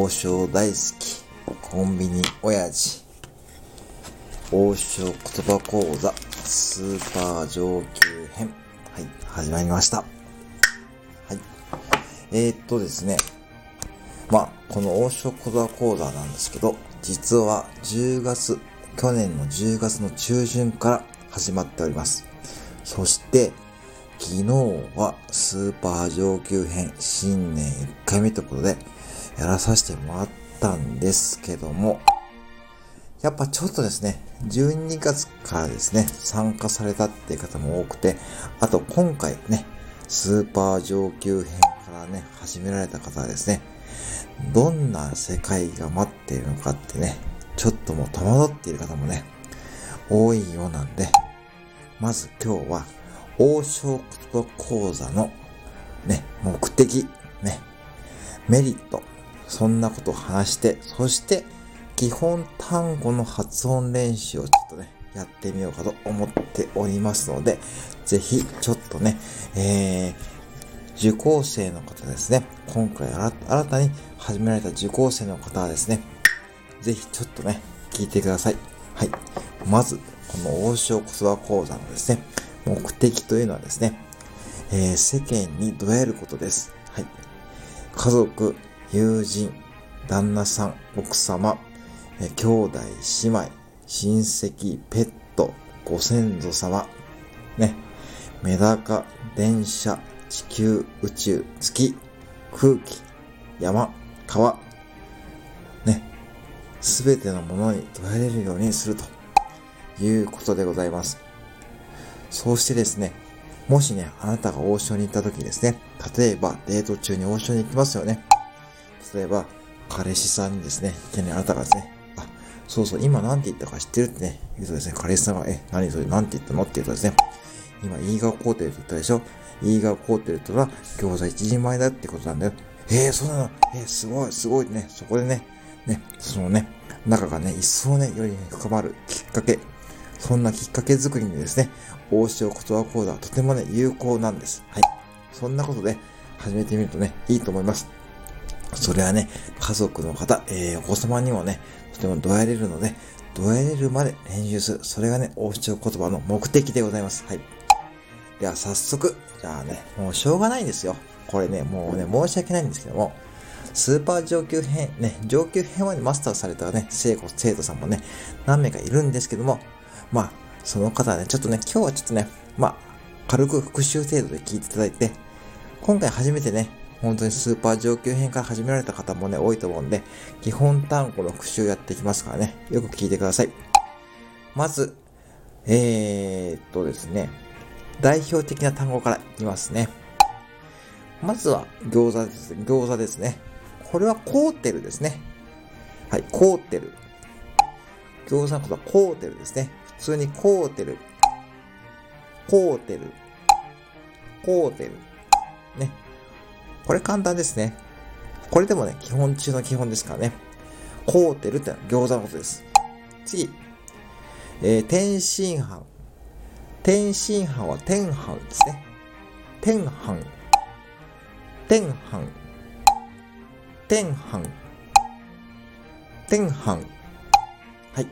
王将大好き、コンビニ親父、王将言葉講座、スーパー上級編。はい、始まりました。はい。えー、っとですね、まあ、この王将言葉講座なんですけど、実は10月、去年の10月の中旬から始まっております。そして、昨日はスーパー上級編新年1回目ということで、やらさせてもらったんですけども、やっぱちょっとですね、12月からですね、参加されたっていう方も多くて、あと今回ね、スーパー上級編からね、始められた方はですね、どんな世界が待っているのかってね、ちょっともう戸惑っている方もね、多いようなんで、まず今日は、王将言葉講座のね、目的、ね、メリット、そんなことを話して、そして基本単語の発音練習をちょっとね、やってみようかと思っておりますので、ぜひちょっとね、えー、受講生の方ですね、今回新たに始められた受講生の方はですね、ぜひちょっとね、聞いてください。はい。まず、この王将言葉講座のですね、目的というのはですね、えー、世間にどえることです。はい。家族、友人、旦那さん、奥様、え兄弟、姉妹、親戚、ペット、ご先祖様、ね、メダカ、電車、地球、宇宙、月、空気、山、川、ね、すべてのものに捉えれるようにするということでございます。そうしてですね、もしね、あなたが王将に行った時ですね、例えばデート中に王将に行きますよね。例えば、彼氏さんにですね、いきなりあなたがですね、あ、そうそう、今何て言ったか知ってるってね、言うとですね、彼氏さんが、え、何それ何て言ったのって言うとですね、今、イーガーコーテルって言ったでしょ？イーガーコーテルとは餃子一人前だってことなんだよ。えー、そうなのえー、すごい、すごいね。そこでね、ね、そのね、仲がね、一層ね、より、ね、深まるきっかけ。そんなきっかけ作りにですね、王将言葉講座はとてもね、有効なんです。はい。そんなことで始めてみるとね、いいと思います。それはね、家族の方、えー、お子様にもね、とてもどやれるので、どやれるまで練習する。それがね、王将言葉の目的でございます。はい。では、早速、じゃあね、もうしょうがないんですよ。これね、もうね、申し訳ないんですけども、スーパー上級編、ね、上級編までマスターされたね、生徒、生徒さんもね、何名かいるんですけども、まあ、その方はね、ちょっとね、今日はちょっとね、まあ、軽く復習程度で聞いていただいて、今回初めてね、本当にスーパー上級編から始められた方もね、多いと思うんで、基本単語の復習やっていきますからね、よく聞いてください。まず、えー、っとですね、代表的な単語からいきますね。まずは餃子ですね。餃子ですね。これはコーテルですね。はい、コーテル。餃子のことはコーテルですね。普通にコーテル。コーテル。コーテル。ね。これ簡単ですね。これでもね、基本中の基本ですからね。コーテルってのは餃子のことです。次。えー、天津飯。天津飯は天飯ですね。天飯。天飯。天飯。天飯。はい。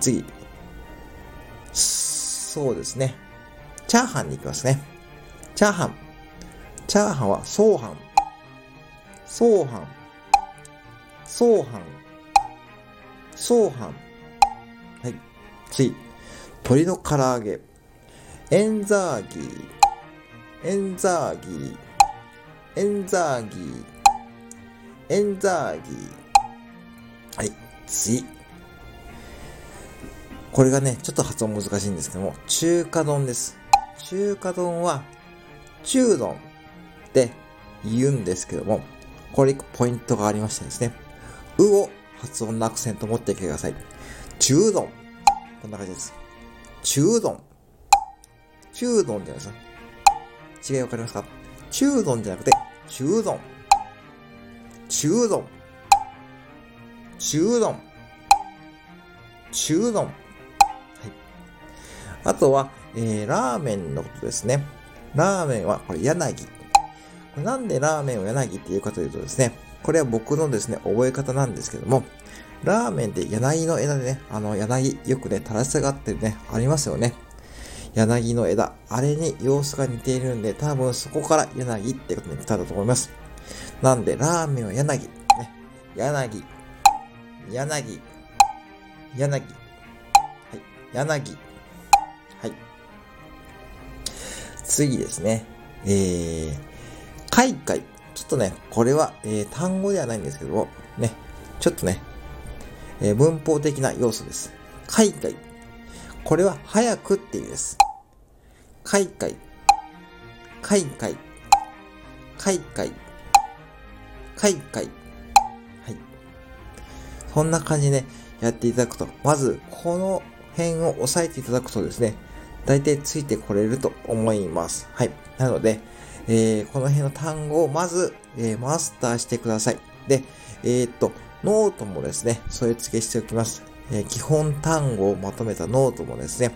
次。そうですね。チャーハンに行きますね。チャーハン。チャーハンは、ソーハン。ソーハン。ソーハン。ソーハン。はい。次。鶏の唐揚げ。エンザーギー。エンザーギー。エンザーギー。エンザーギー。はい。次。これがね、ちょっと発音難しいんですけども、中華丼です。中華丼は、中丼って言うんですけども、これポイントがありましてですね、うを発音のアクセント持ってきてください。中丼。こんな感じです。中丼。中丼じゃないですか。違いわかりますか？中丼じゃなくて、中丼。中丼。中丼。中丼。あとは、えー、ラーメンのことですね。ラーメンは、これ、柳。なんでラーメンを柳って言うかというとですね、これは僕のですね、覚え方なんですけども、ラーメンって柳の枝でね、あの柳よくね、垂らし下がってね、ありますよね。柳の枝、あれに様子が似ているんで、多分そこから柳ってことに来たんだと思います。なんで、ラーメンは柳、ね、柳、柳、柳、はい、柳、はい。次ですね、えー、海外。ちょっとね、これは、えー、単語ではないんですけども、ね、ちょっとね、えー、文法的な要素です。海外。これは早くっていうです。海外。海外。海外。海外。はい。そんな感じでね、やっていただくと、まず、この辺を押さえていただくとですね、大体ついてこれると思います。はい。なので、えー、この辺の単語をまず、えー、マスターしてください。で、えー、っと、ノートもですね、添え付けしておきます。え基本単語をまとめたノートもですね、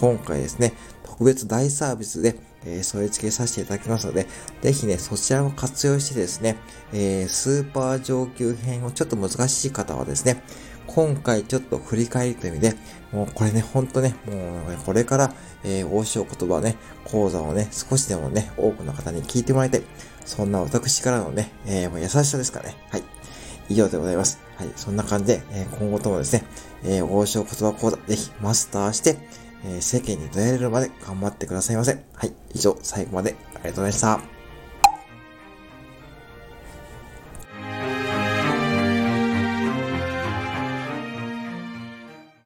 今回ですね、特別大サービスで、え、添え付けさせていただきますので、ぜひね、そちらを活用してですね、え、スーパー上級編をちょっと難しい方はですね、今回ちょっと振り返りという意味で、もうこれね、ほんとね、もう、これから、えー、応酬言葉ね、講座をね、少しでもね、多くの方に聞いてもらいたい。そんな私からのね、えー、優しさですかね。はい。以上でございます。はい。そんな感じで、えー、今後ともですね、えー、応酬言葉講座、ぜひマスターして、えー、世間に出られるまで頑張ってくださいませ。はい。以上、最後までありがとうございました。